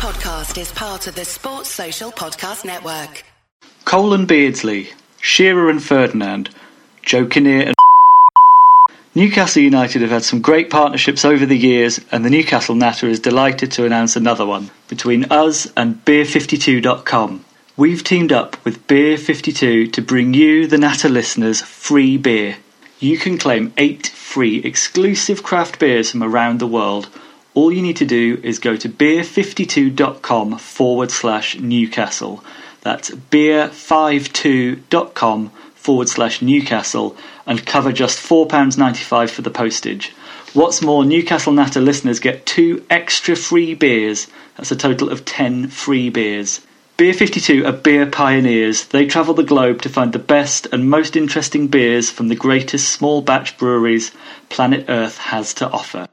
podcast is part of the Sports Social Podcast Network. Cole and Beardsley, Shearer and Ferdinand, Joe Kinnear and Newcastle United have had some great partnerships over the years, and the Newcastle Natter is delighted to announce another one between us and Beer52.com. We've teamed up with Beer52 to bring you, the Natter listeners, free beer. You can claim eight free exclusive craft beers from around the world. All you need to do is go to beer52.com forward slash Newcastle. That's beer52.com forward slash Newcastle and cover just £4.95 for the postage. What's more, Newcastle Natter listeners get two extra free beers. That's a total of 10 free beers. Beer 52 are beer pioneers. They travel the globe to find the best and most interesting beers from the greatest small batch breweries planet Earth has to offer.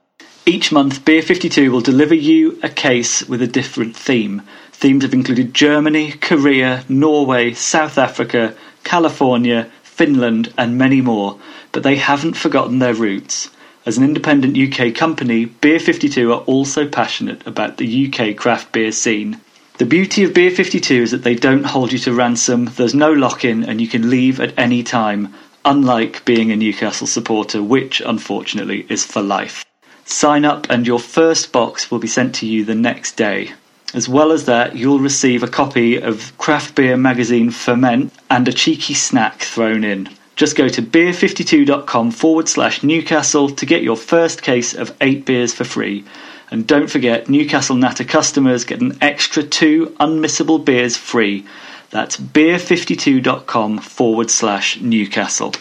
Each month, Beer 52 will deliver you a case with a different theme. Themes have included Germany, Korea, Norway, South Africa, California, Finland, and many more, but they haven't forgotten their roots. As an independent UK company, Beer 52 are also passionate about the UK craft beer scene. The beauty of Beer 52 is that they don't hold you to ransom, there's no lock in, and you can leave at any time, unlike being a Newcastle supporter, which unfortunately is for life. Sign up, and your first box will be sent to you the next day. As well as that, you'll receive a copy of craft beer magazine Ferment and a cheeky snack thrown in. Just go to beer52.com forward slash Newcastle to get your first case of eight beers for free. And don't forget, Newcastle Natter customers get an extra two unmissable beers free. That's beer52.com forward slash Newcastle.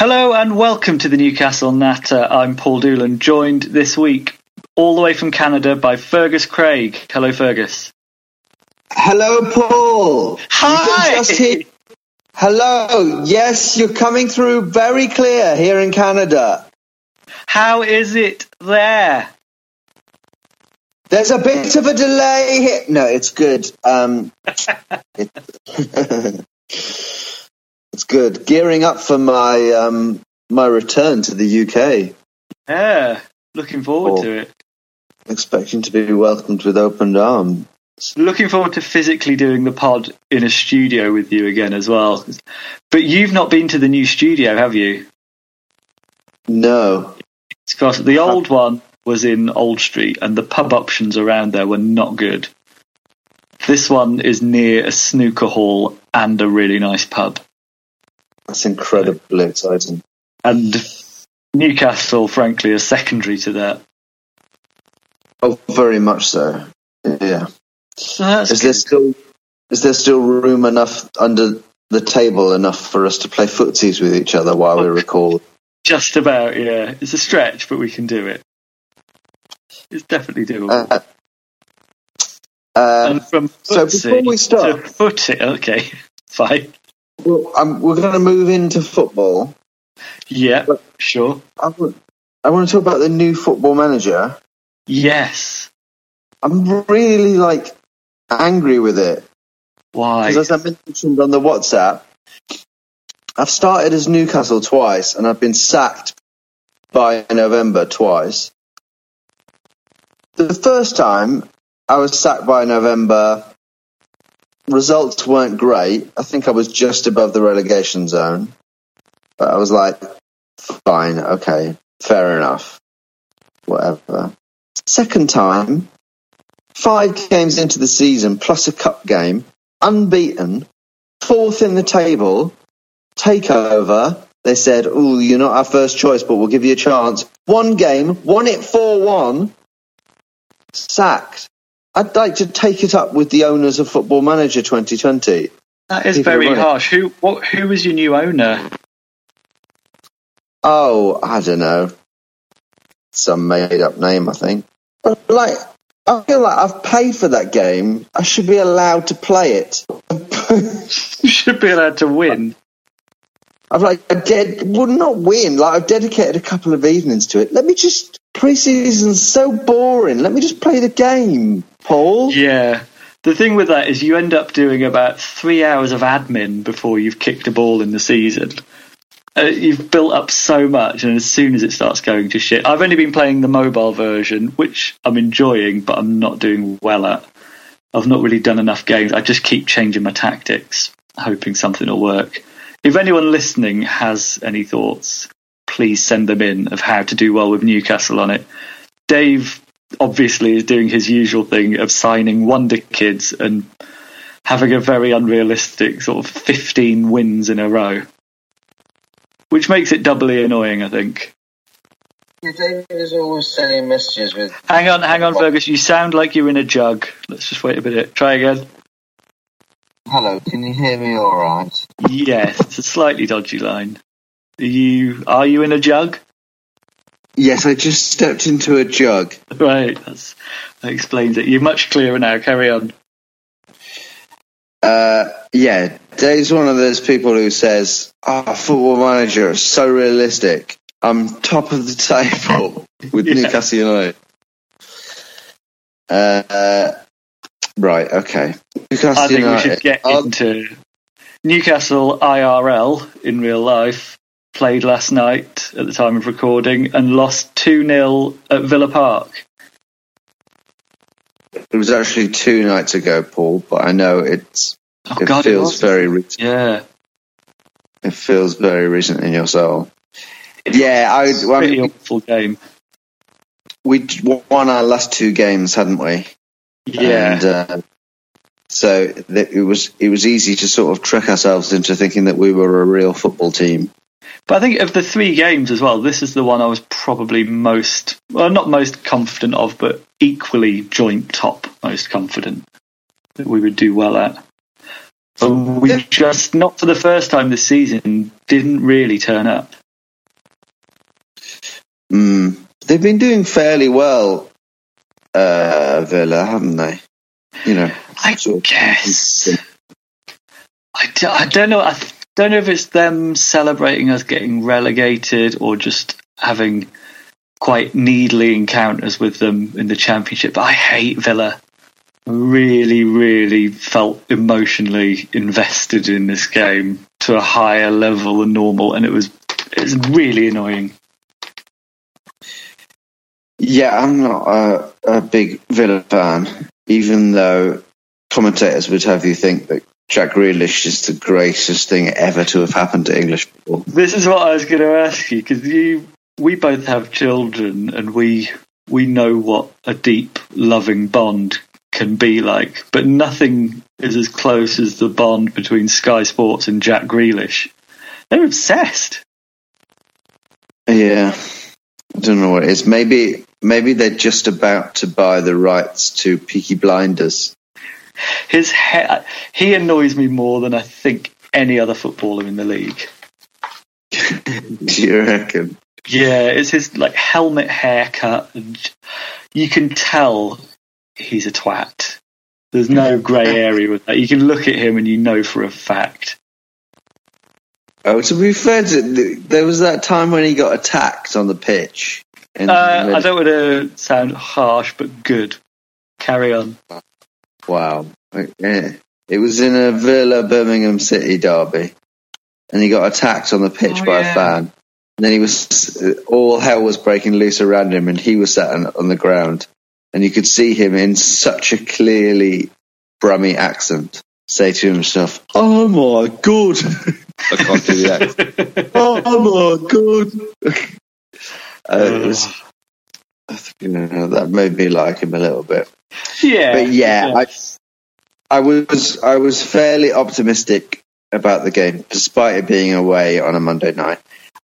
Hello and welcome to the Newcastle Natter. I'm Paul Doolan, joined this week all the way from Canada by Fergus Craig. Hello, Fergus. Hello, Paul. Hi. Hello. Yes, you're coming through very clear here in Canada. How is it there? There's a bit of a delay here. No, it's good. Um, it- it's good. Gearing up for my um, my return to the UK. Yeah, looking forward Oh. to it. Expecting to be welcomed with open arms. Looking forward to physically doing the pod in a studio with you again as well. But you've not been to the new studio, have you? No. Because the old one was in Old Street and the pub options around there were not good. This one is near a snooker hall and a really nice pub. That's incredibly exciting. And Newcastle, frankly, is secondary to that. Oh, very much so. Yeah. So that's Is there still is there still room enough under the table enough for us to play footsies with each other while we record? just about, yeah. It's a stretch, but we can do it. It's definitely doable. Uh, uh, and from so before we start- to footy, okay, fine. Well, um, we're going to move into football. Yeah, sure. I I want to talk about the new football manager. Yes. I'm really like angry with it Why? because, as I mentioned on the WhatsApp, I've started as Newcastle twice and I've been sacked by November twice. The first time I was sacked by November, results weren't great. I think I was just above the relegation zone, but I was like, fine, okay, fair enough, whatever. Second time, five games into the season plus a cup game, unbeaten, fourth in the table, takeover. They said, "Oh, you're not our first choice, but we'll give you a chance." One game, won it four-one, sacked. I'd like to take it up with the owners of Football Manager 2020. that is very harsh. Who what who was your new owner? Oh, I don't know, some made-up name, I think. But like, I feel like I've paid for that game. I should be allowed to play it. You should be allowed to win. I've like I ded would not win. Like I've dedicated a couple of evenings to it. Let me just pre-season's so boring. Let me just play the game, Paul. Yeah. The thing with that is you end up doing about three hours of admin before you've kicked a ball in the season. uh, you've built up so much, and as soon as it starts going to shit, I've only been playing the mobile version, which I'm enjoying, but I'm not doing well at. I've not really done enough games. I just keep changing my tactics, hoping something will work. If anyone listening has any thoughts, please send them in of how to do well with Newcastle on it. Dave obviously is doing his usual thing of signing wonder kids and having a very unrealistic sort of 15 wins in a row, which makes it doubly annoying, I think. David is always sending messages with. Hang on, hang on, Fergus. You sound like you're in a jug. Let's just wait a minute. Try again. Hello, can you hear me all right? Yes, it's a slightly dodgy line. Are you are you in a jug? Yes, I just stepped into a jug. Right, that's, that explains it. You're much clearer now. Carry on. Uh, yeah, Dave's one of those people who says, "Oh, Football Manager so realistic. I'm top of the table with Yeah. Newcastle United." Uh, right, okay. Newcastle I think we should get I'll- into Newcastle IRL in real life. Played last night at the time of recording and lost 2 0 at Villa Park. It was actually two nights ago, Paul, but I know it's Oh, it God, feels was. very recent. Yeah. It feels very recent in your soul. Yeah, I, well, I mean, awful game. we won our last two games, hadn't we? Yeah. And, uh, so it was it was easy to sort of trick ourselves into thinking that we were a real football team. But I think of the three games as well, this is the one I was probably most, well, not most confident of, but equally joint top most confident that we would do well at. But we just, not for the first time this season, didn't really turn up. Mm. They've been doing fairly well, uh, Villa, haven't they? You know, I guess. I, d- I don't know. I th- don't know if it's them celebrating us getting relegated or just having quite needly encounters with them in the championship. But I hate Villa. Really, really felt emotionally invested in this game to a higher level than normal, and it was it was really annoying. Yeah, I'm not a, a big Villa fan, even though commentators would have you think that Jack Grealish is the greatest thing ever to have happened to English football. This is what I was going to ask you because you, we both have children, and we we know what a deep, loving bond can be like. But nothing is as close as the bond between Sky Sports and Jack Grealish. They're obsessed. Yeah, I don't know what it is. Maybe maybe they're just about to buy the rights to Peaky Blinders. His hair, he annoys me more than I think any other footballer in the league. Do you reckon? Yeah, it's his like helmet haircut, and you can tell he's a twat. There's no grey area with that. You can look at him and you know for a fact. Oh, to be fair, to, there was that time when he got attacked on the pitch. Uh, I don't want to sound harsh, but good. Carry on. Wow. Yeah. It was in a Villa Birmingham City derby, and he got attacked on the pitch Oh, by yeah. a fan. And then he was all hell was breaking loose around him, and he was sat on, on the ground, and you could see him in such a clearly Brummy accent say to himself, "Oh my god." I can't do the accent. oh my god. uh, it was, you know, that made me like him a little bit. yeah, But yeah, I, I was I was fairly optimistic about the game, despite it being away on a Monday night.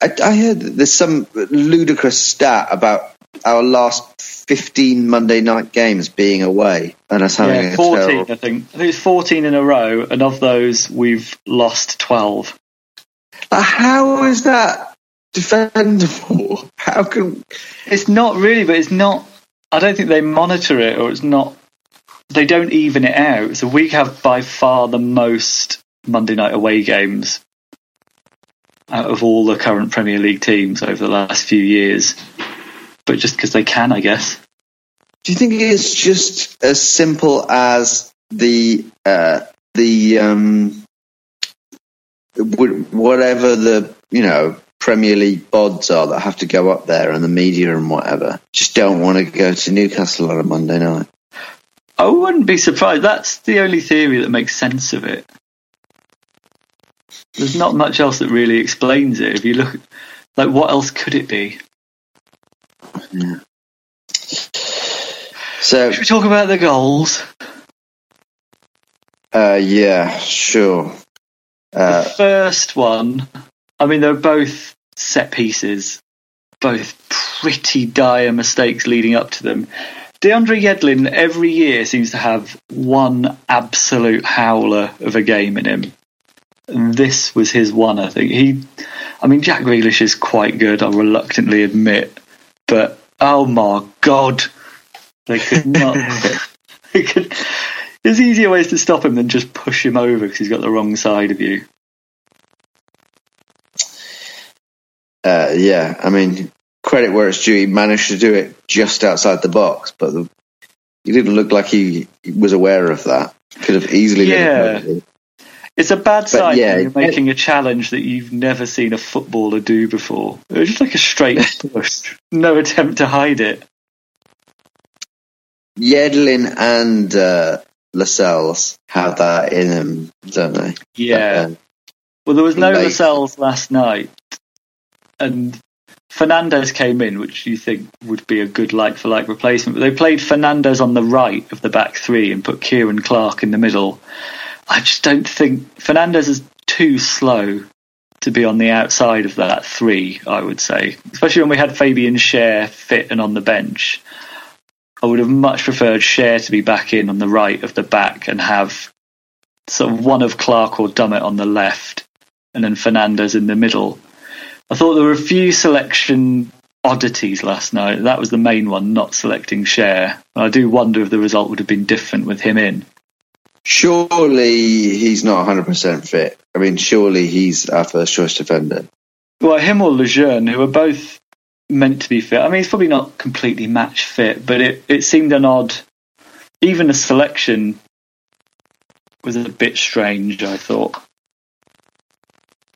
I, I heard there's some ludicrous stat about our last 15 Monday night games being away, and us having yeah, a 14, terrible. I think. I think it's 14 in a row, and of those, we've lost 12. Uh, How is that defendable? How can? It's not really, but it's not. I don't think they monitor it, or it's not. They don't even it out. So we have by far the most Monday night away games out of all the current Premier League teams over the last few years. But just because they can, I guess. Do you think it's just as simple as the uh, the um, whatever the you know, Premier League bods are that have to go up there and the media and whatever just don't want to go to Newcastle on a Monday night. I wouldn't be surprised. That's the only theory that makes sense of it. There's not much else that really explains it. If you look, like, what else could it be? So, Should we talk about the goals? uh, yeah, sure. The Uh, first one, I mean, they're both set pieces, both pretty dire mistakes leading up to them. DeAndre Yedlin every year seems to have one absolute howler of a game in him. And this was his one, I think. He, I mean, Jack Grealish is quite good, I'll reluctantly admit, but oh my god, they could not. they could, there's easier ways to stop him than just push him over because he's got the wrong side of you. Uh, yeah, I mean, credit where it's due. He managed to do it just outside the box, but the, he didn't look like he was aware of that. Could have easily. it Yeah. It's a bad sign yeah, when you're making a challenge that you've never seen a footballer do before. It was just like a straight push, no attempt to hide it. Yedlin and uh, Lascelles have that in them, don't they? Yeah. Uh, Well, there was no Late. Lascelles last night, and Fernandez came in, which you think would be a good like for like replacement. But they played Fernandez on the right of the back three and put Ciaran Clark in the middle. I just don't think Fernandez is too slow to be on the outside of that three. I would say, especially when we had Fabian Schär fit and on the bench. I would have much preferred Schär to be back in on the right of the back and have sort of one of Clark or Dummett on the left, and then Fernandez in the middle. I thought there were a few selection oddities last night. That was the main one, not selecting Schär. I do wonder if the result would have been different with him in. Surely he's not 100% fit. I mean, surely he's our first choice defender. Well, him or Lejeune, who are both meant to be fit. I mean, he's probably not completely match fit, but it, it seemed an odd. Even the selection was a bit strange, I thought.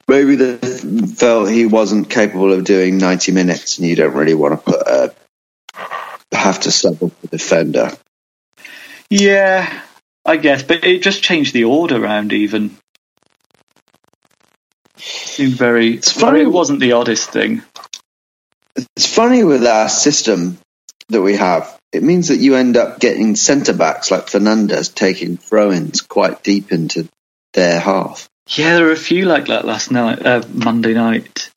Maybe they felt he wasn't capable of doing 90 minutes and you don't really want to put a, have to sub up the defender. Yeah, I guess, but it just changed the order around even. Seemed very. It's funny- It wasn't the oddest thing. It's funny with our system that we have. It means that you end up getting centre backs like Fernandez taking throw ins quite deep into their half. Yeah, there were a few like that last night, uh, Monday night.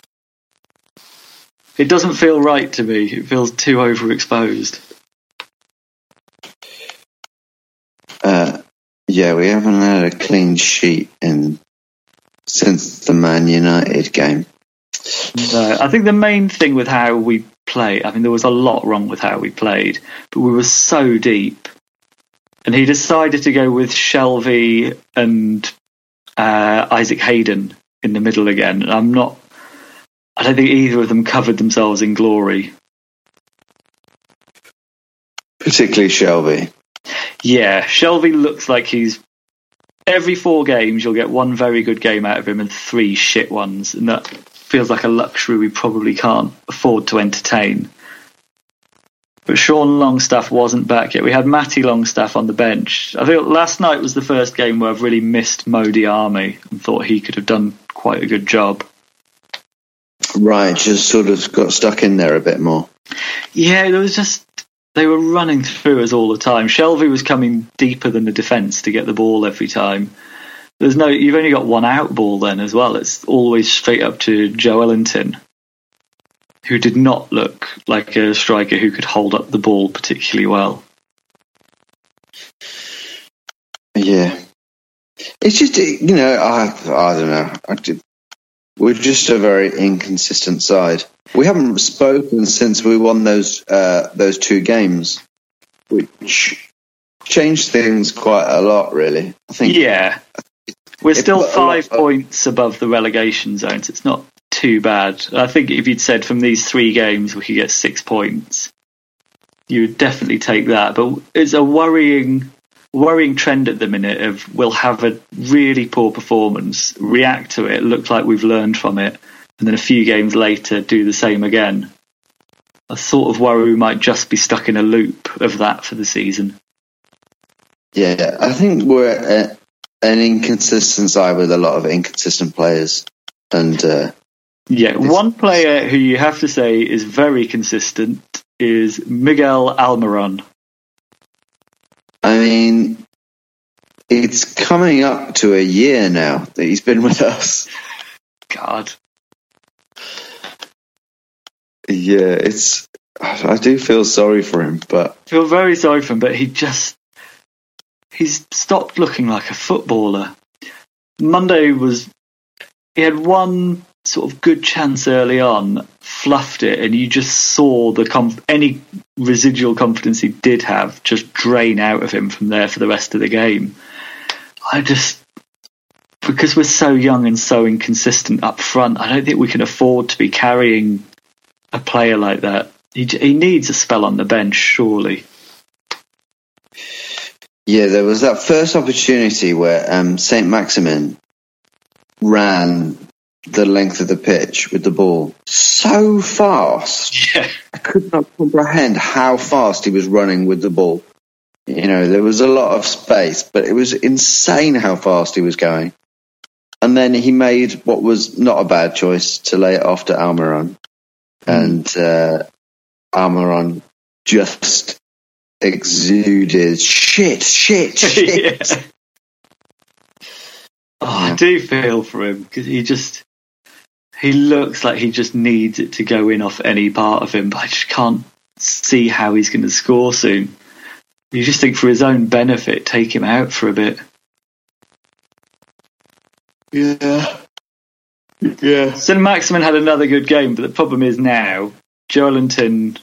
It doesn't feel right to me. It feels too overexposed. Uh, yeah, we haven't had a clean sheet in since the Man United game. No, I think the main thing with how we play, I mean, there was a lot wrong with how we played, but we were so deep. And he decided to go with Shelvey and uh, Isaac Hayden in the middle again. And I'm not, I don't think either of them covered themselves in glory. Particularly Shelvey. Yeah, Shelvey looks like he's. Every four games, you'll get one very good game out of him and three shit ones. And that feels like a luxury we probably can't afford to entertain. But Sean Longstaff wasn't back yet. We had Matty Longstaff on the bench. I think last night was the first game where I've really missed Mo Diamé and thought he could have done quite a good job. Right, just sort of got stuck in there a bit more. Yeah, there was just they were running through us all the time. Shelvey was coming deeper than the defence to get the ball every time. There's no, you've only got one out ball then as well. It's always straight up to Joelinton, who did not look like a striker who could hold up the ball particularly well. Yeah. It's just, you know, I, I don't know. I did, we're just a very inconsistent side. We haven't spoken since we won those uh, those two games, which changed things quite a lot, really. I think Yeah, we're still put a lot five points above the relegation zone, so it's not too bad. I think if you'd said from these three games we could get six points, you would definitely take that. But it's a worrying, worrying trend at the minute of we'll have a really poor performance, react to it, look like we've learned from it, and then a few games later do the same again. I sort of worry we might just be stuck in a loop of that for the season. Yeah, I think we're at an inconsistent side with a lot of inconsistent players, and uh, Yeah, one player who you have to say is very consistent is Miguel Almiron. I mean, it's coming up to a year now that he's been with us. God. Yeah, it's. I do feel sorry for him, but I feel very sorry for him, but he just he's stopped looking like a footballer. Monday was he had one sort of good chance early on, fluffed it, and you just saw the any residual confidence he did have just drain out of him from there for the rest of the game. I just because we're so young and so inconsistent up front, I don't think we can afford to be carrying a player like that. He, he needs a spell on the bench, surely. yeah, there was that first opportunity where um, Saint Maximin ran the length of the pitch with the ball so fast. Yeah. I could not comprehend how fast he was running with the ball. You know, there was a lot of space, but it was insane how fast he was going. And then he made what was not a bad choice to lay it off to Almiron. And uh, Almiron just exuded shit, shit, shit. yeah. Oh, I do feel for him because he just he looks like he just needs it to go in off any part of him, but I just can't see how he's going to score soon. You just think for his own benefit, take him out for a bit. Yeah. Yeah. St Maximin had another good game, but the problem is now Joelinton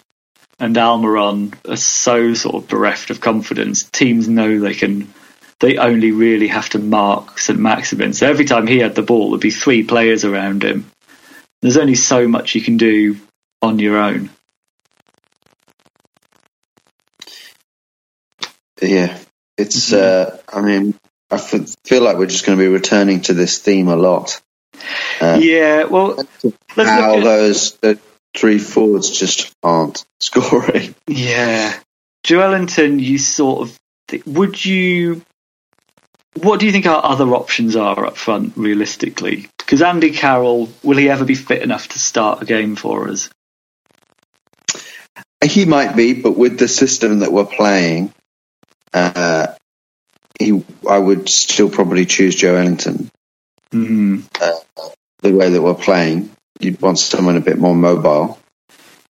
and Almiron are so sort of bereft of confidence. Teams know they can, they only really have to mark St Maximin. So every time he had the ball, there'd be three players around him. There's only so much you can do on your own. Yeah. It's, uh, I mean, I feel like we're just going to be returning to this theme a lot. Uh, yeah, well, how at, those the three forwards just aren't scoring. yeah, Joelinton. You sort of think, would you? What do you think our other options are up front, realistically? Because Andy Carroll, will he ever be fit enough to start a game for us? He might be, but with the system that we're playing, uh, he I would still probably choose Joelinton. Mm. The way that we're playing, you'd want someone a bit more mobile.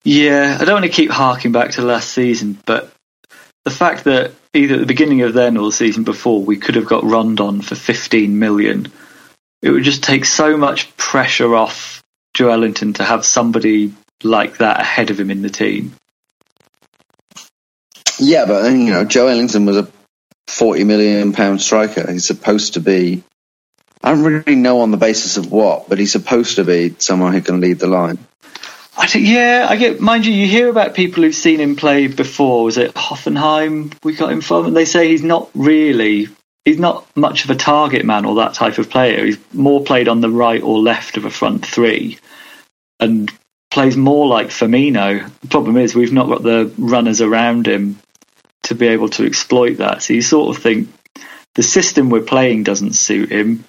Yeah, I don't want to keep harking back to last season, but the fact that either at the beginning of then or the season before we could have got Rondon for 15 million, it would just take so much pressure off Joelinton to have somebody like that ahead of him in the team. Yeah, but you know, Joelinton was a forty million pound striker. He's supposed to be. I don't really know on the basis of what, but he's supposed to be someone who can lead the line. I think, yeah, I get. Mind you, you hear about people who've seen him play before. Was it Hoffenheim we got him from? And they say he's not really. He's not much of a target man or that type of player. He's more played on the right or left of a front three, and plays more like Firmino. The problem is we've not got the runners around him to be able to exploit that. So you sort of think the system we're playing doesn't suit him.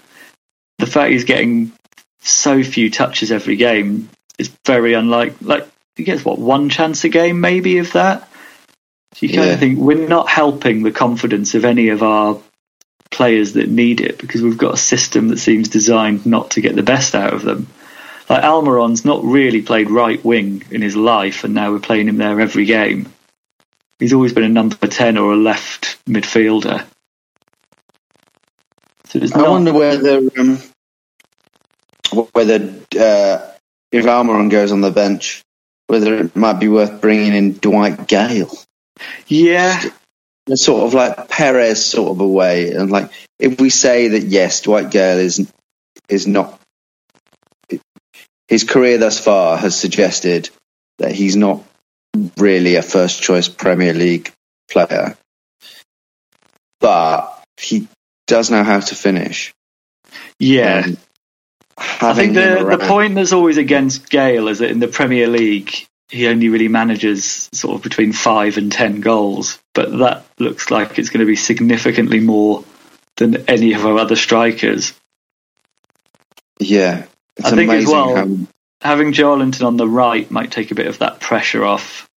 The fact he's getting so few touches every game is very unlike. Like he gets what one chance a game, maybe of that. So you kind Yeah. of think we're not helping the confidence of any of our players that need it because we've got a system that seems designed not to get the best out of them. Like Almiron's not really played right wing in his life, and now we're playing him there every game. He's always been a number ten or a left midfielder. So it's I not. wonder whether um, whether uh, if Almiron goes on the bench, whether it might be worth bringing in Dwight Gayle, yeah, sort of like Perez sort of a way, and like if we say that yes, Dwight Gayle is is not his career thus far has suggested that he's not really a first choice Premier League player, but he does know how to finish. yeah. Um, I think the, the point that's always against Gayle is that in the Premier League, he only really manages sort of between five and ten goals. But that looks like it's going to be significantly more than any of our other strikers. Yeah, I think as well- how Having Joelinton on the right might take a bit of that pressure off.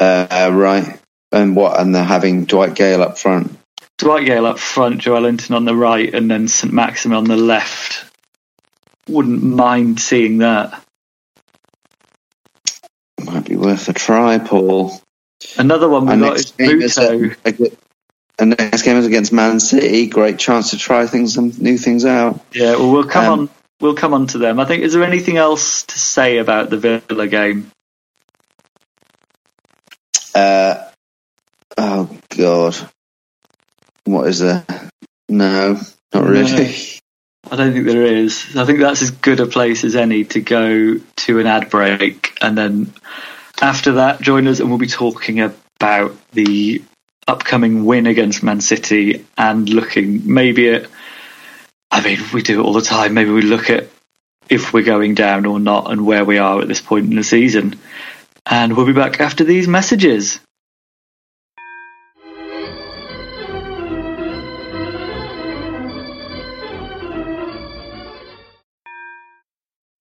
uh, right and what and they're having Dwight Gayle up front. Dwight Gayle up front, Joelinton on the right, and then St Maximin on the left. Wouldn't mind seeing that. Might be worth a try, Paul. Another one we And got is Muto. and next game is against Man City. Great chance to try things, some new things out. Yeah, well, we'll come Um, on. We'll come on to them. I think. Is there anything else to say about the Villa game? Uh, oh God, what is there? No, not really. I don't think there is. I think that's as good a place as any to go to an ad break, and then after that, join us, and we'll be talking about the upcoming win against Man City and looking maybe at. I mean, we do it all the time. Maybe we look at if we're going down or not, and where we are at this point in the season. And we'll be back after these messages.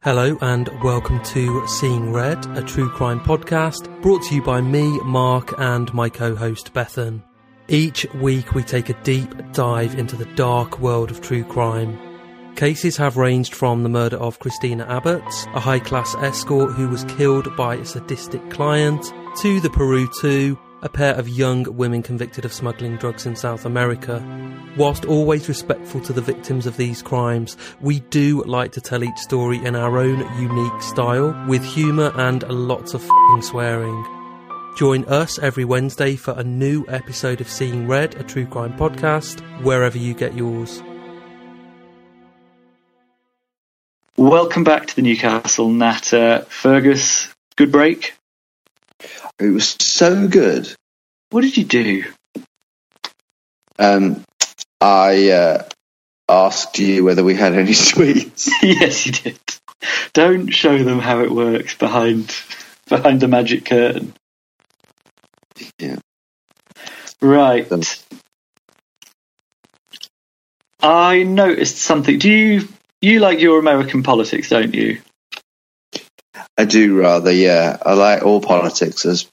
Hello and welcome to Seeing Red, a true crime podcast brought to you by me, Mark, and my co-host Bethan. Each week we take a deep dive into the dark world of true crime. Cases have ranged from the murder of Christina Abbott, a high-class escort who was killed by a sadistic client, to the Peru 2, a pair of young women convicted of smuggling drugs in South America. Whilst always respectful to the victims of these crimes, we do like to tell each story in our own unique style, with humour and lots of swearing. Join us every Wednesday for a new episode of Seeing Red, a true crime podcast, wherever you get yours. Welcome back to the Newcastle Natter. Fergus, good break. It was so good. What did you do? Um, I uh, asked you whether we had any sweets. yes, you did. Don't show them how it works behind behind the magic curtain. Yeah. Right. Um, I noticed something. Do you you like your American politics, don't you? I do rather, yeah. I like all politics as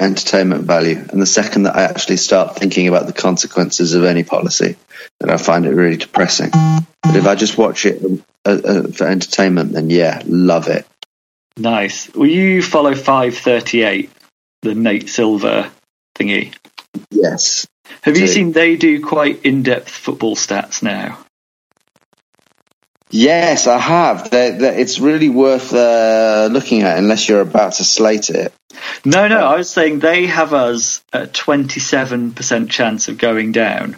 entertainment value, and the second that I actually start thinking about the consequences of any policy, then I find it really depressing. But if I just watch it uh, uh, for entertainment, then yeah, love it. Nice. Will you follow 538, the Nate Silver thingy? Yes. Have you seen they do quite in-depth football stats now? Yes, I have. They're, they're- it's really worth uh, looking at unless you're about to slate it. No, no, I was saying they have us at 27% chance of going down.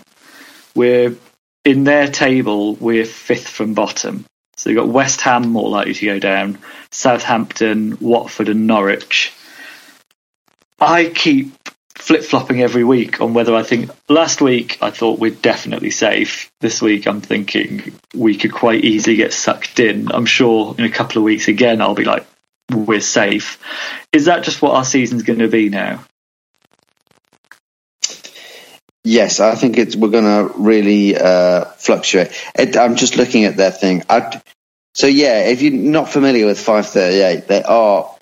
We're in their table, we're fifth from bottom. So you've got West Ham more likely to go down, Southampton, Watford, and Norwich. I keep flip flopping every week on whether I think. Last week I thought we're definitely safe. This week I'm thinking we could quite easily get sucked in. I'm sure in a couple of weeks again I'll be like, we're safe. Is that just what our season's going to be now? Yes, I think it's we're going to really uh, fluctuate. It, I'm just looking at their thing. I'd, so yeah, if you're not familiar with 538, they are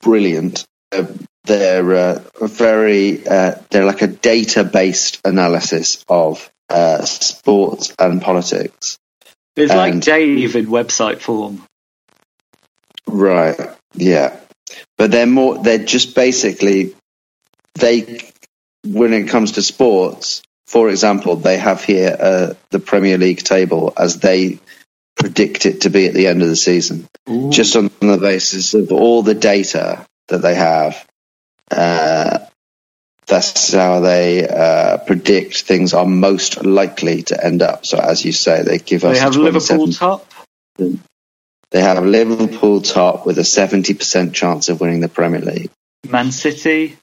brilliant. Uh, they're uh, very uh, they're like a data based analysis of uh, sports and politics. It's like And- Dave in website form. Right. Yeah. But they're more. They're just basically they. When it comes to sports, for example, they have here uh, the Premier League table as they predict it to be at the end of the season, just on the basis of all the data that they have. Uh, that's how they uh, predict things are most likely to end up. So, as you say, they give us They a have Liverpool top. they have Liverpool top with a 70% chance of winning the Premier League, Man City.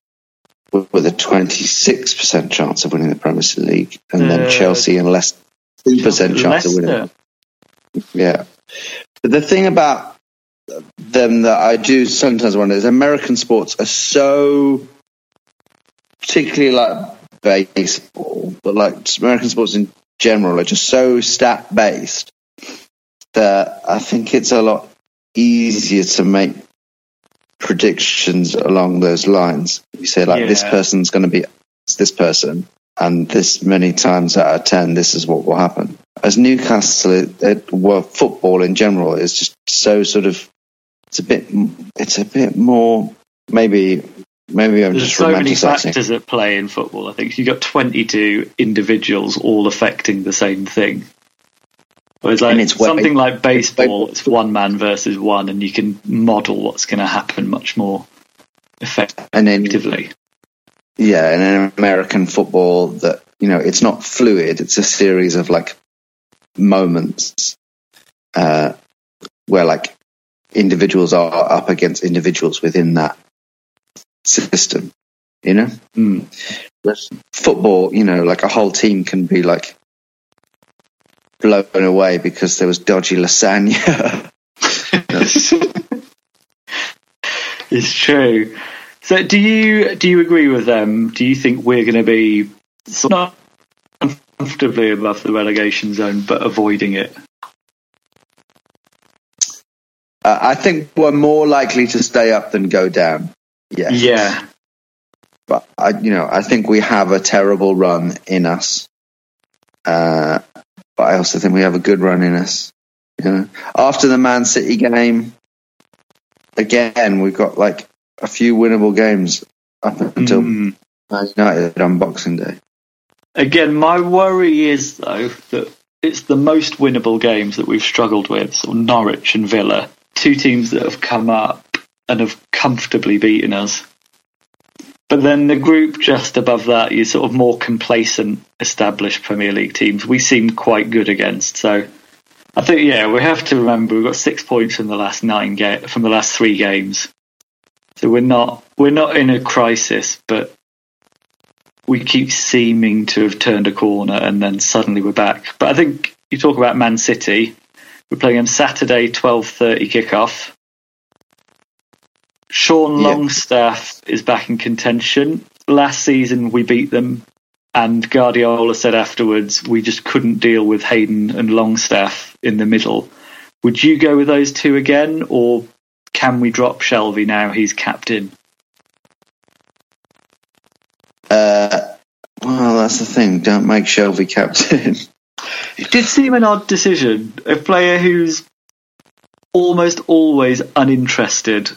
with a 26% chance of winning the Premier League, and Uh, then Chelsea and Leicester two percent chance of winning. Yeah. But the thing about them that I do sometimes wonder is American sports are so, particularly like baseball, but like American sports in general are just so stat based that I think it's a lot easier to make predictions along those lines. You say like this person's going to be this person, and this many times out of ten, this is what will happen. As Newcastle, it, it, well, football in general is just so sort of. It's a bit. It's a bit more. Maybe. Maybe I'm There's just so many factors at play in football. I think you've got 22 individuals all affecting the same thing. Whereas like And it's way- something like baseball, way- it's one man versus one, and you can model what's going to happen much more And then effectively. Yeah, and in American football, that you know, it's not fluid. It's a series of like moments uh, where like individuals are up against individuals within that system. You know, Mm. Football, you know, like a whole team can be like blown away because there was dodgy lasagna. it's true. So, do you do you agree with them? Do you think we're going to be sort of not comfortably above the relegation zone, but avoiding it? Uh, I think we're more likely to stay up than go down. Yes. Yeah, but I, you know, I think we have a terrible run in us. Uh, but I also think we have a good run in us. You know, after the Man City game, again we've got like a few winnable games up until Mm. Man United on Boxing Day. Again, my worry is though that it's the most winnable games that we've struggled with. So Norwich and Villa, two teams that have come up and have comfortably beaten us. But then the group just above that, you sort of more complacent, established Premier League teams. We seem quite good against. So I think yeah, we have to remember we've got six points from the last nine ga- from the last three games. So we're not we're not in a crisis, but we keep seeming to have turned a corner and then suddenly we're back. But I think you talk about Man City. We're playing them Saturday, twelve thirty kickoff. Sean Yeah. Longstaff is back in contention. Last season we beat them, and Guardiola said afterwards we just couldn't deal with Hayden and Longstaff in the middle. Would you go with those two again, or can we drop Shelvey now he's captain? Uh, well, that's the thing. Don't make Shelvey captain. It did seem an odd decision. A player who's almost always uninterested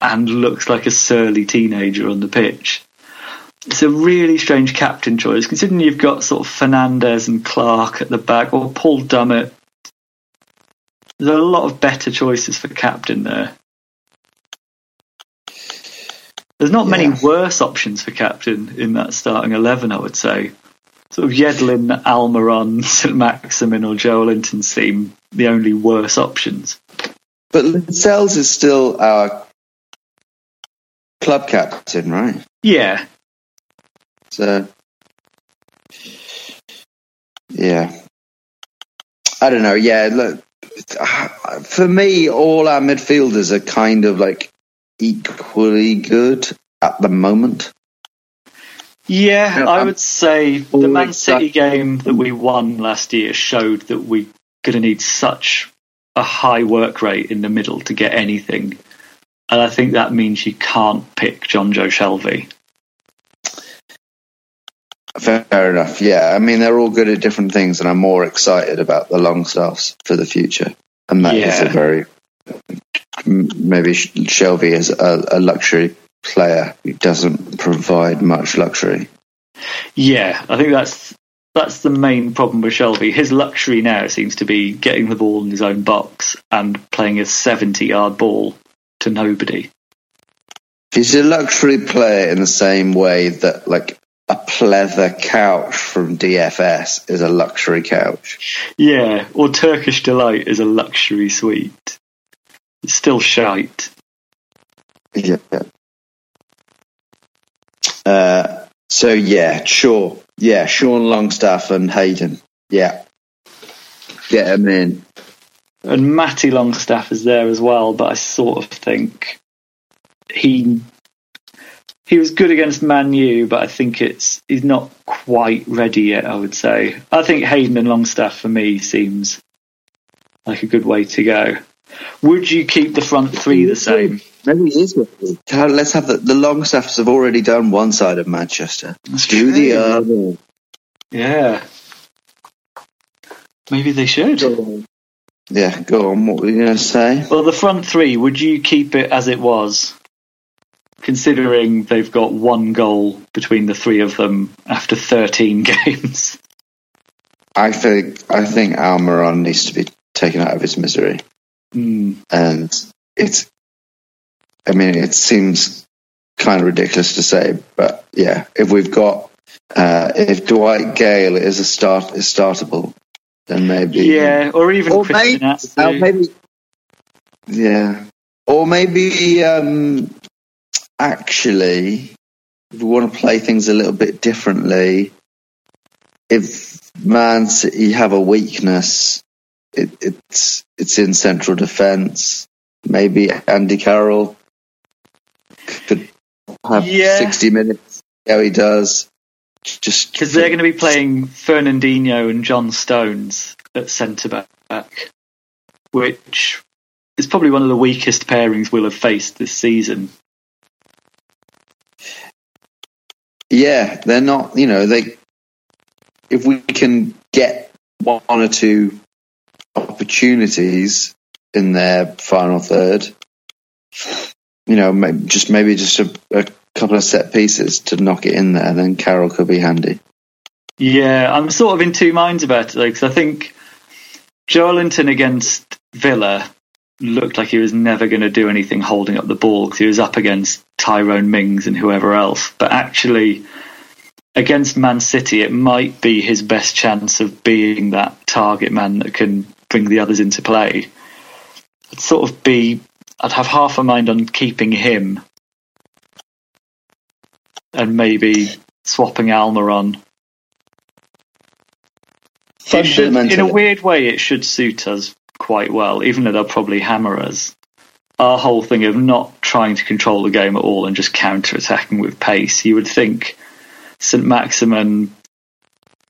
and looks like a surly teenager on the pitch. It's a really strange captain choice, considering you've got sort of Fernandez and Clark at the back, or Paul Dummett. There's a lot of better choices for captain there. There's not many worse options for captain in that starting 11, I would say. Sort of Yedlin, Almiron, St Maximin, or Joelinton seem the only worse options. but Lascelles is still our club captain, right? Yeah, So, yeah. I don't know. Yeah, look, for me, all our midfielders are kind of like equally good at the moment. Yeah, I I'm would say the Man City that- game that we won last year showed that we're going to need such a high work rate in the middle to get anything. And I think that means you can't pick Jonjo Shelvey. Fair enough. Yeah, I mean, they're all good at different things, and I'm more excited about the Longstaffs for the future. And that is Yeah. a very maybe Sh- Shelvey is a, a luxury player who doesn't provide much luxury. Yeah, I think that's that's the main problem with Shelvey. His luxury now seems to be getting the ball in his own box and playing a seventy-yard ball to nobody. He's a luxury player in the same way that, like, a pleather couch from DFS is a luxury couch. Yeah, or Turkish delight is a luxury sweet. It's still shite. Yeah. Uh, so yeah, sure. Yeah, Sean Longstaff and Hayden. Yeah. get him in. And Matty Longstaff is there as well, but I sort of think he he was good against Man U, but I think it's he's not quite ready yet. I would say. I think Hayden and Longstaff for me seems like a good way to go. Would you keep the front three the same? Maybe he is. ready. Let's have the, the Longstaffs have already done one side of Manchester. That's Do the other. Yeah. Maybe they should. Yeah, go on. What were you going to say? Well, the front three, would you keep it as it was? Considering they've got one goal between the three of them after 13 games. I think I think Almiron needs to be taken out of his misery, Hmm. and it's. I mean, it seems kind of ridiculous to say, but yeah, if we've got uh, if Dwight Gayle is a start is startable, then maybe Yeah, or even Or maybe, Atsu. uh, maybe yeah, or maybe um, actually, if we want to play things a little bit differently, if Man City have a weakness, it, it's it's in central defence. Maybe Andy Carroll could have Yeah. sixty minutes. How he does, just Because they're going to be playing Fernandinho and John Stones at centre back, which is probably one of the weakest pairings we'll have faced this season. Yeah, they're not. You know, they. If we can get one or two opportunities in their final third, you know, may- just maybe just a, a couple of set pieces to knock it in there, then Carroll could be handy. Yeah, I'm sort of in two minds about it because I think Joelinton against Villa looked like he was never going to do anything holding up the ball because he was up against Tyrone Mings and whoever else. But actually, against Man City, it might be his best chance of being that target man that can bring the others into play. I'd sort of be, I'd have half a mind on keeping him and maybe swapping Almiron should, in a weird way, it should suit us quite well, even though they'll probably hammer us. Our whole thing of not trying to control the game at all and just counter attacking with pace, you would think St. Maximin,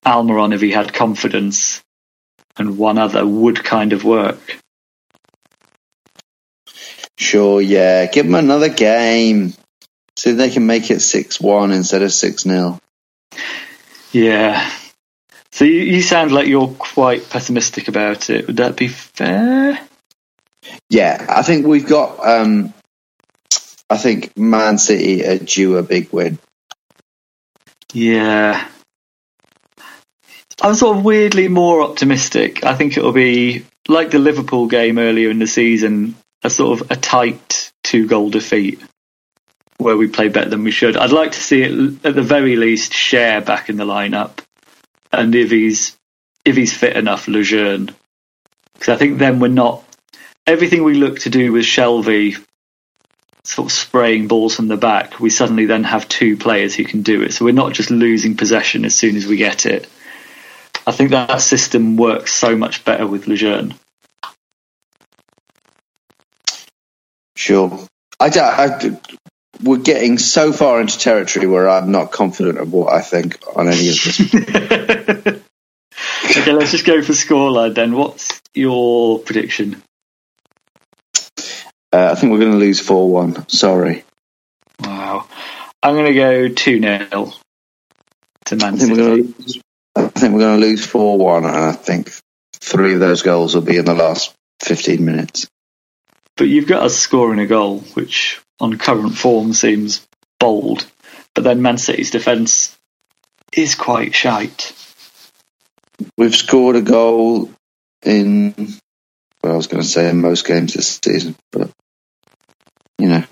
Almiron, if he had confidence, and one other would kind of work. Sure, yeah, give them another game. See if they can make it six one instead of six 0 Yeah. So you, you sound like you're quite pessimistic about it. Would that be fair? Yeah, I think we've got. Um, I think Man City are due a big win. Yeah. I'm sort of weirdly more optimistic. I think it'll be like the Liverpool game earlier in the season, a sort of a tight two goal defeat where we play better than we should. I'd like to see it at the very least Schär back in the lineup. And if he's if he's fit enough, Lejeune. Because I think then we're not everything we look to do with Shelvey sort of spraying balls from the back, we suddenly then have two players who can do it. So we're not just losing possession as soon as we get it. I think that system works so much better with Lejeune. Sure. I, I, we're getting so far into territory where I'm not confident of what I think on any of this. okay, let's just go for scoreline then. What's your prediction? Uh, I think we're going to lose 4 1. Sorry. Wow. I'm going to go 2 0 to Man I think we're City. I think we're going to lose 4 1, and I think three of those goals will be in the last 15 minutes. But you've got us scoring a goal, which on current form seems bold. But then Man City's defence is quite shite. We've scored a goal in. Well, I was going to say in most games this season, but you know,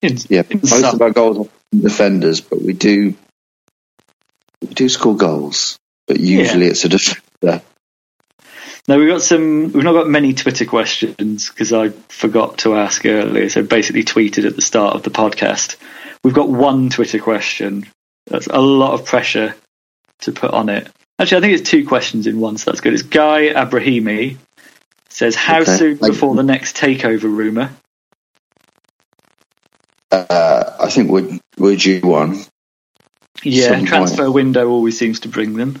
It's, yeah, In most some. of our goals are from defenders, but we do we do score goals, but usually it's a defender. No, we've got some. We've not got many Twitter questions because I forgot to ask earlier. So basically, tweeted at the start of the podcast. We've got one Twitter question. That's a lot of pressure to put on it. Actually, I think it's two questions in one, so that's good. It's Guy Abrahimi says, "How Okay. soon before the next takeover rumor?" Uh, I think would would you one? Yeah, Some transfer window always seems to bring them.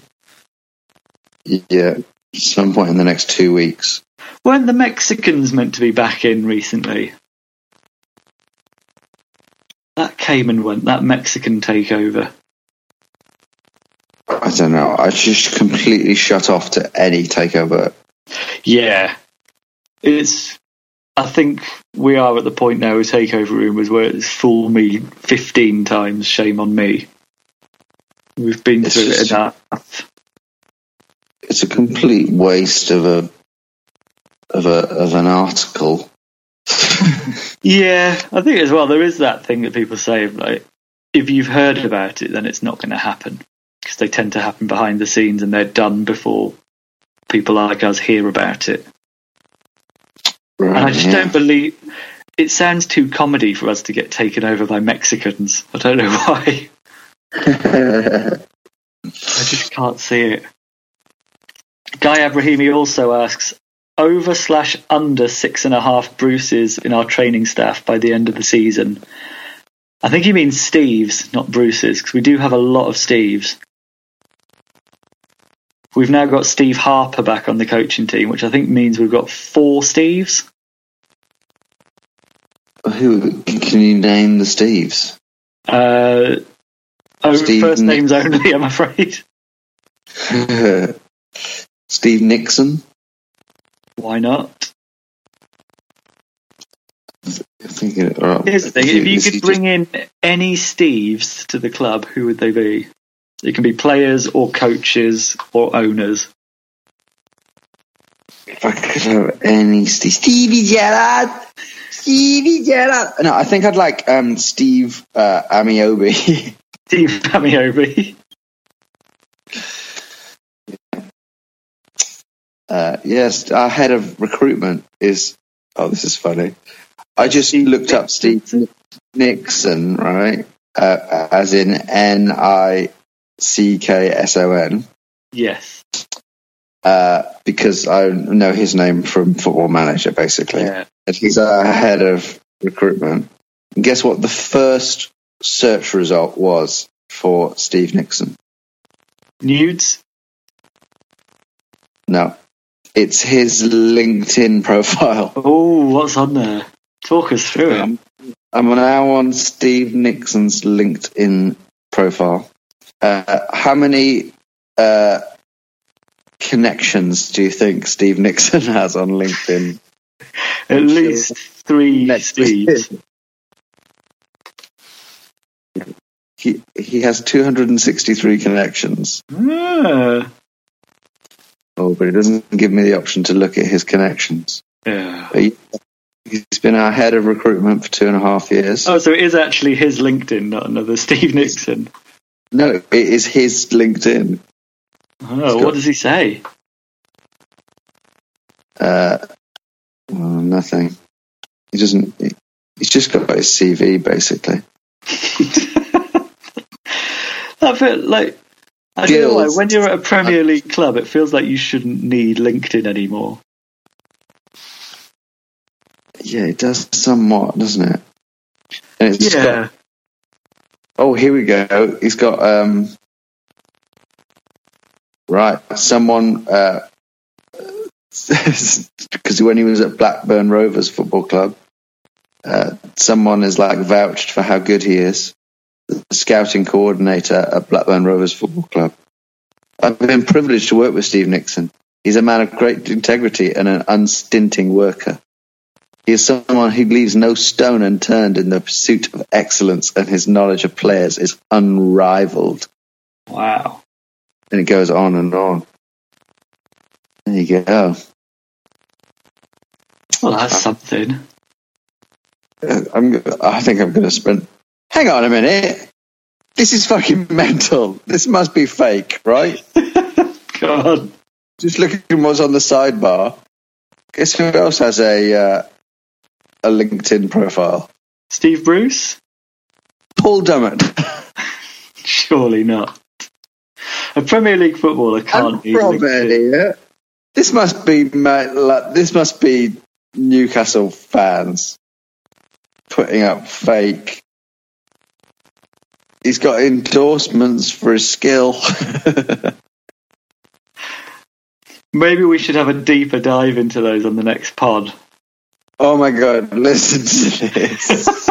Yeah, some point in the next two weeks. Weren't the Mexicans meant to be back in recently? That came and went. That Mexican takeover. I don't know. I just completely shut off to any takeover. Yeah, it's. I think we are at the point now with takeover rumors where it's fool me fifteen times. Shame on me. We've been It's through just- it enough. It's a complete waste of a of a of an article. Yeah, I think as well there is that thing that people say like if you've heard about it, then it's not going to happen because they tend to happen behind the scenes and they're done before people like us hear about it. Right, And I just yeah. don't believe it sounds too comedy for us to get taken over by Mexicans. I don't know why. I just can't see it. Guy Abrahimi also asks over slash under six and a half Bruces in our training staff by the end of the season. I think he means Steves, not Bruces, because we do have a lot of Steves. We've now got Steve Harper back on the coaching team, which I think means we've got four Steves. Who can you name the Steves? Uh, oh, Steve first names only, I'm afraid. Steve Nickson. Why not? I think it, Here's the thing: if you could bring in any Steves to the club, who would they be? It can be players or coaches or owners. If I could have any Steve, Stevie Gerrard, Stevie Gerrard. No, I think I'd like um, Steve uh, Ameobi. Steve Ameobi. uh, yes, our head of recruitment is. Oh, this is funny. I just Steve looked up Steve Nickson, right? Uh, as in N I C K S O N. Yes. Uh, because I know his name from Football Manager, basically. Yeah. And he's our head of recruitment. And guess what? The first search result was for Steve Nickson. Nudes. No, it's his LinkedIn profile. Oh, what's on there? Talk us through it. Um, I'm now on Steve Nickson's LinkedIn profile. Uh, how many uh, connections do you think Steve Nickson has on LinkedIn? At least three Next Steves. He he has 263 connections. Ah. Oh, but it doesn't give me the option to look at his connections. Yeah. He, he's been our head of recruitment for two and a half years. Oh, so it is actually his LinkedIn, not another Steve Nickson. No, it is his LinkedIn. Oh, got- what does he say? Uh, oh, nothing. He doesn't. he- He's just got his CV basically. I feel like I don't know why. When you're at a Premier League club, it feels like you shouldn't need LinkedIn anymore. Yeah, it does somewhat, doesn't it? And it's Yeah. got- oh, here we go. He's got um. Right, someone uh, because when he was at Blackburn Rovers Football Club, uh, someone is like vouched for how good he is. Scouting coordinator at Blackburn Rovers Football Club. I've been privileged to work with Steve Nickson. He's a man of great integrity and an unstinting worker. He is someone who leaves no stone unturned in the pursuit of excellence, and his knowledge of players is unrivaled. Wow. And it goes on and on. There you go. Well, that's something. Uh, I'm, I think I'm going to spend. Hang on a minute. This is fucking mental. This must be fake, right? God. Just looking at what's on the sidebar. Guess who else has a uh, a LinkedIn profile? Steve Bruce? Paul Dummett. Surely not. A Premier League footballer can't be from This must be this must be Newcastle fans putting up fake. He's got endorsements for his skill. Maybe we should have a deeper dive into those on the next pod. oh my god! Listen to this.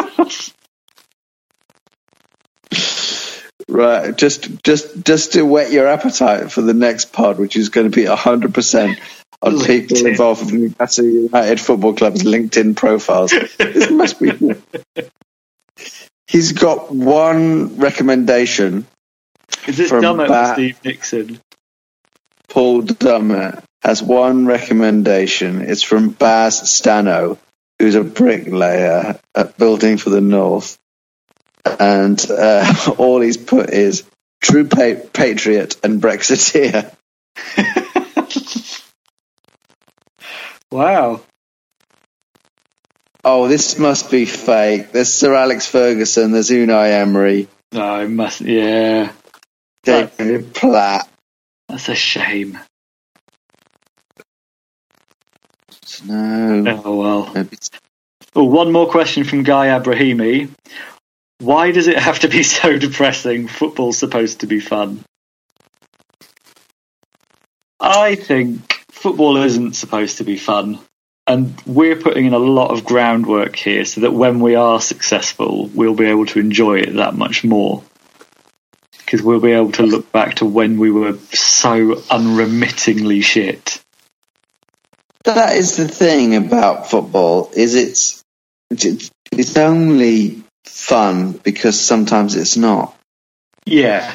right, just just just to whet your appetite for the next pod, which is going to be hundred percent on people involved with Newcastle United Football Club's LinkedIn profiles. this must be. He's got one recommendation. Is this Dummett or Steve Nickson? Paul Dummett has one recommendation. It's from Baz Stano, who's a bricklayer at Building for the North. And uh, all he's put is true pa- patriot and Brexiteer. Wow. Oh, this must be fake. There's Sir Alex Ferguson, there's Unai Emery, No, it must. Yeah, David Platt. that's a shame. No. Oh well. maybe- Oh, one more question from Guy Abrahimi. Why does it have to be so depressing? Football's supposed to be fun. I think football isn't supposed to be fun. And we're putting in a lot of groundwork here so that when we are successful, we'll be able to enjoy it that much more. Because we'll be able to look back to when we were so unremittingly shit. That is the thing about football is it's it's only fun because sometimes it's not. Yeah.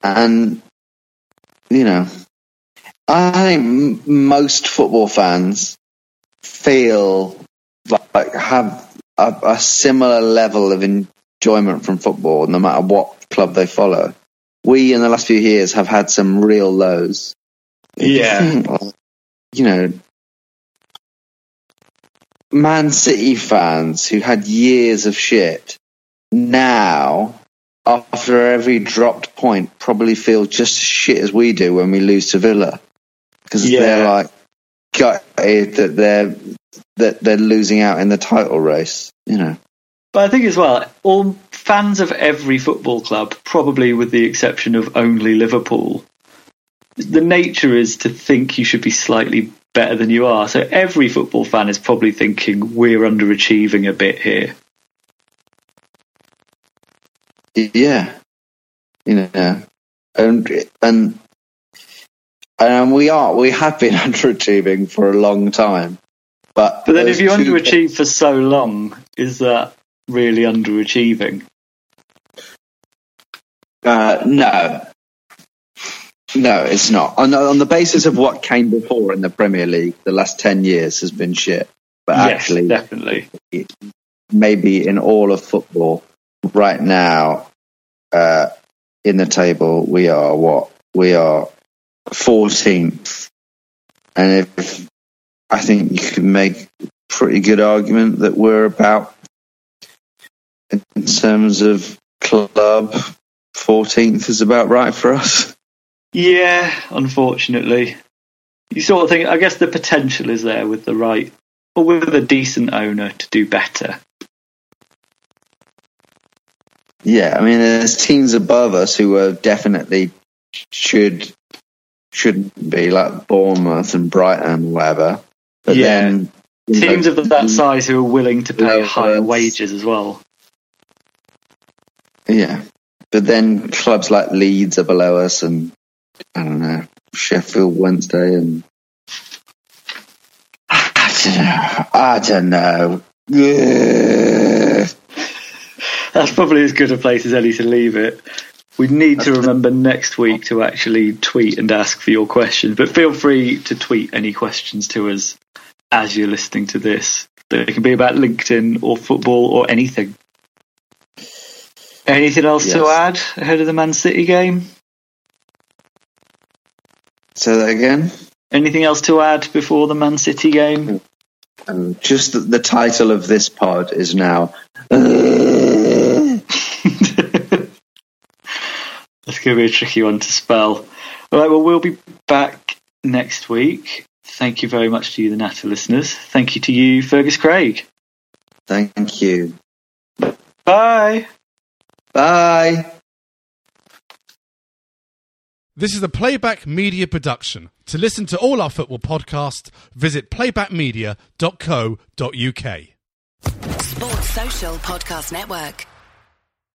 and you know, I think most football fans feel like have a, a similar level of enjoyment from football, no matter what club they follow. We in the last few years have had some real lows. Yeah. you know, Man City fans who had years of shit now, after every dropped point, probably feel just as shit as we do when we lose to Villa because Yeah. they're like gutted that they're that they're losing out in the title race. You know, But I think as well, all fans of every football club, probably with the exception of only Liverpool, the nature is to think you should be slightly better than you are. So every football fan is probably thinking we're underachieving a bit here. yeah, you know, and and and we are we have been underachieving for a long time. But But then if you underachieve for so long, is that really underachieving? Uh, no. No, it's not. On, on the basis of what came before in the Premier League, the last 10 years has been shit. But yes, actually, definitely. maybe in all of football, right now, uh, in the table, we are what? We are 14th. And if I think you can make a pretty good argument that we're about, in terms of club, 14th is about right for us. Yeah, unfortunately. You sort of think, I guess the potential is there with the right, or with a decent owner to do better. Yeah, I mean, there's teams above us who are definitely should shouldn't be like Bournemouth and Brighton whatever. But Yeah. then you know, Teams of that mm, size who are willing to pay higher wages as well. yeah, but then clubs like Leeds are below us, and I don't know Sheffield Wednesday, and I don't know. I don't know. That's probably as good a place as any to leave it. We need to remember next week to actually tweet and ask for your questions, but feel free to tweet any questions to us as you're listening to this. They can be about LinkedIn or football or anything. Anything else to add ahead of the Man City game? Say that again. Anything else to add before the Man City game? Um, just the, the title of this pod is now. Let's going to be a tricky one to spell. All right, well, we'll be back next week. Thank you very much to you, the Natter listeners. Thank you to you, Fergus Craig. Thank you. Bye. Bye. This is a Playback Media production. To listen to all our football podcasts, visit playbackmedia.co.uk. Sports Social Podcast Network.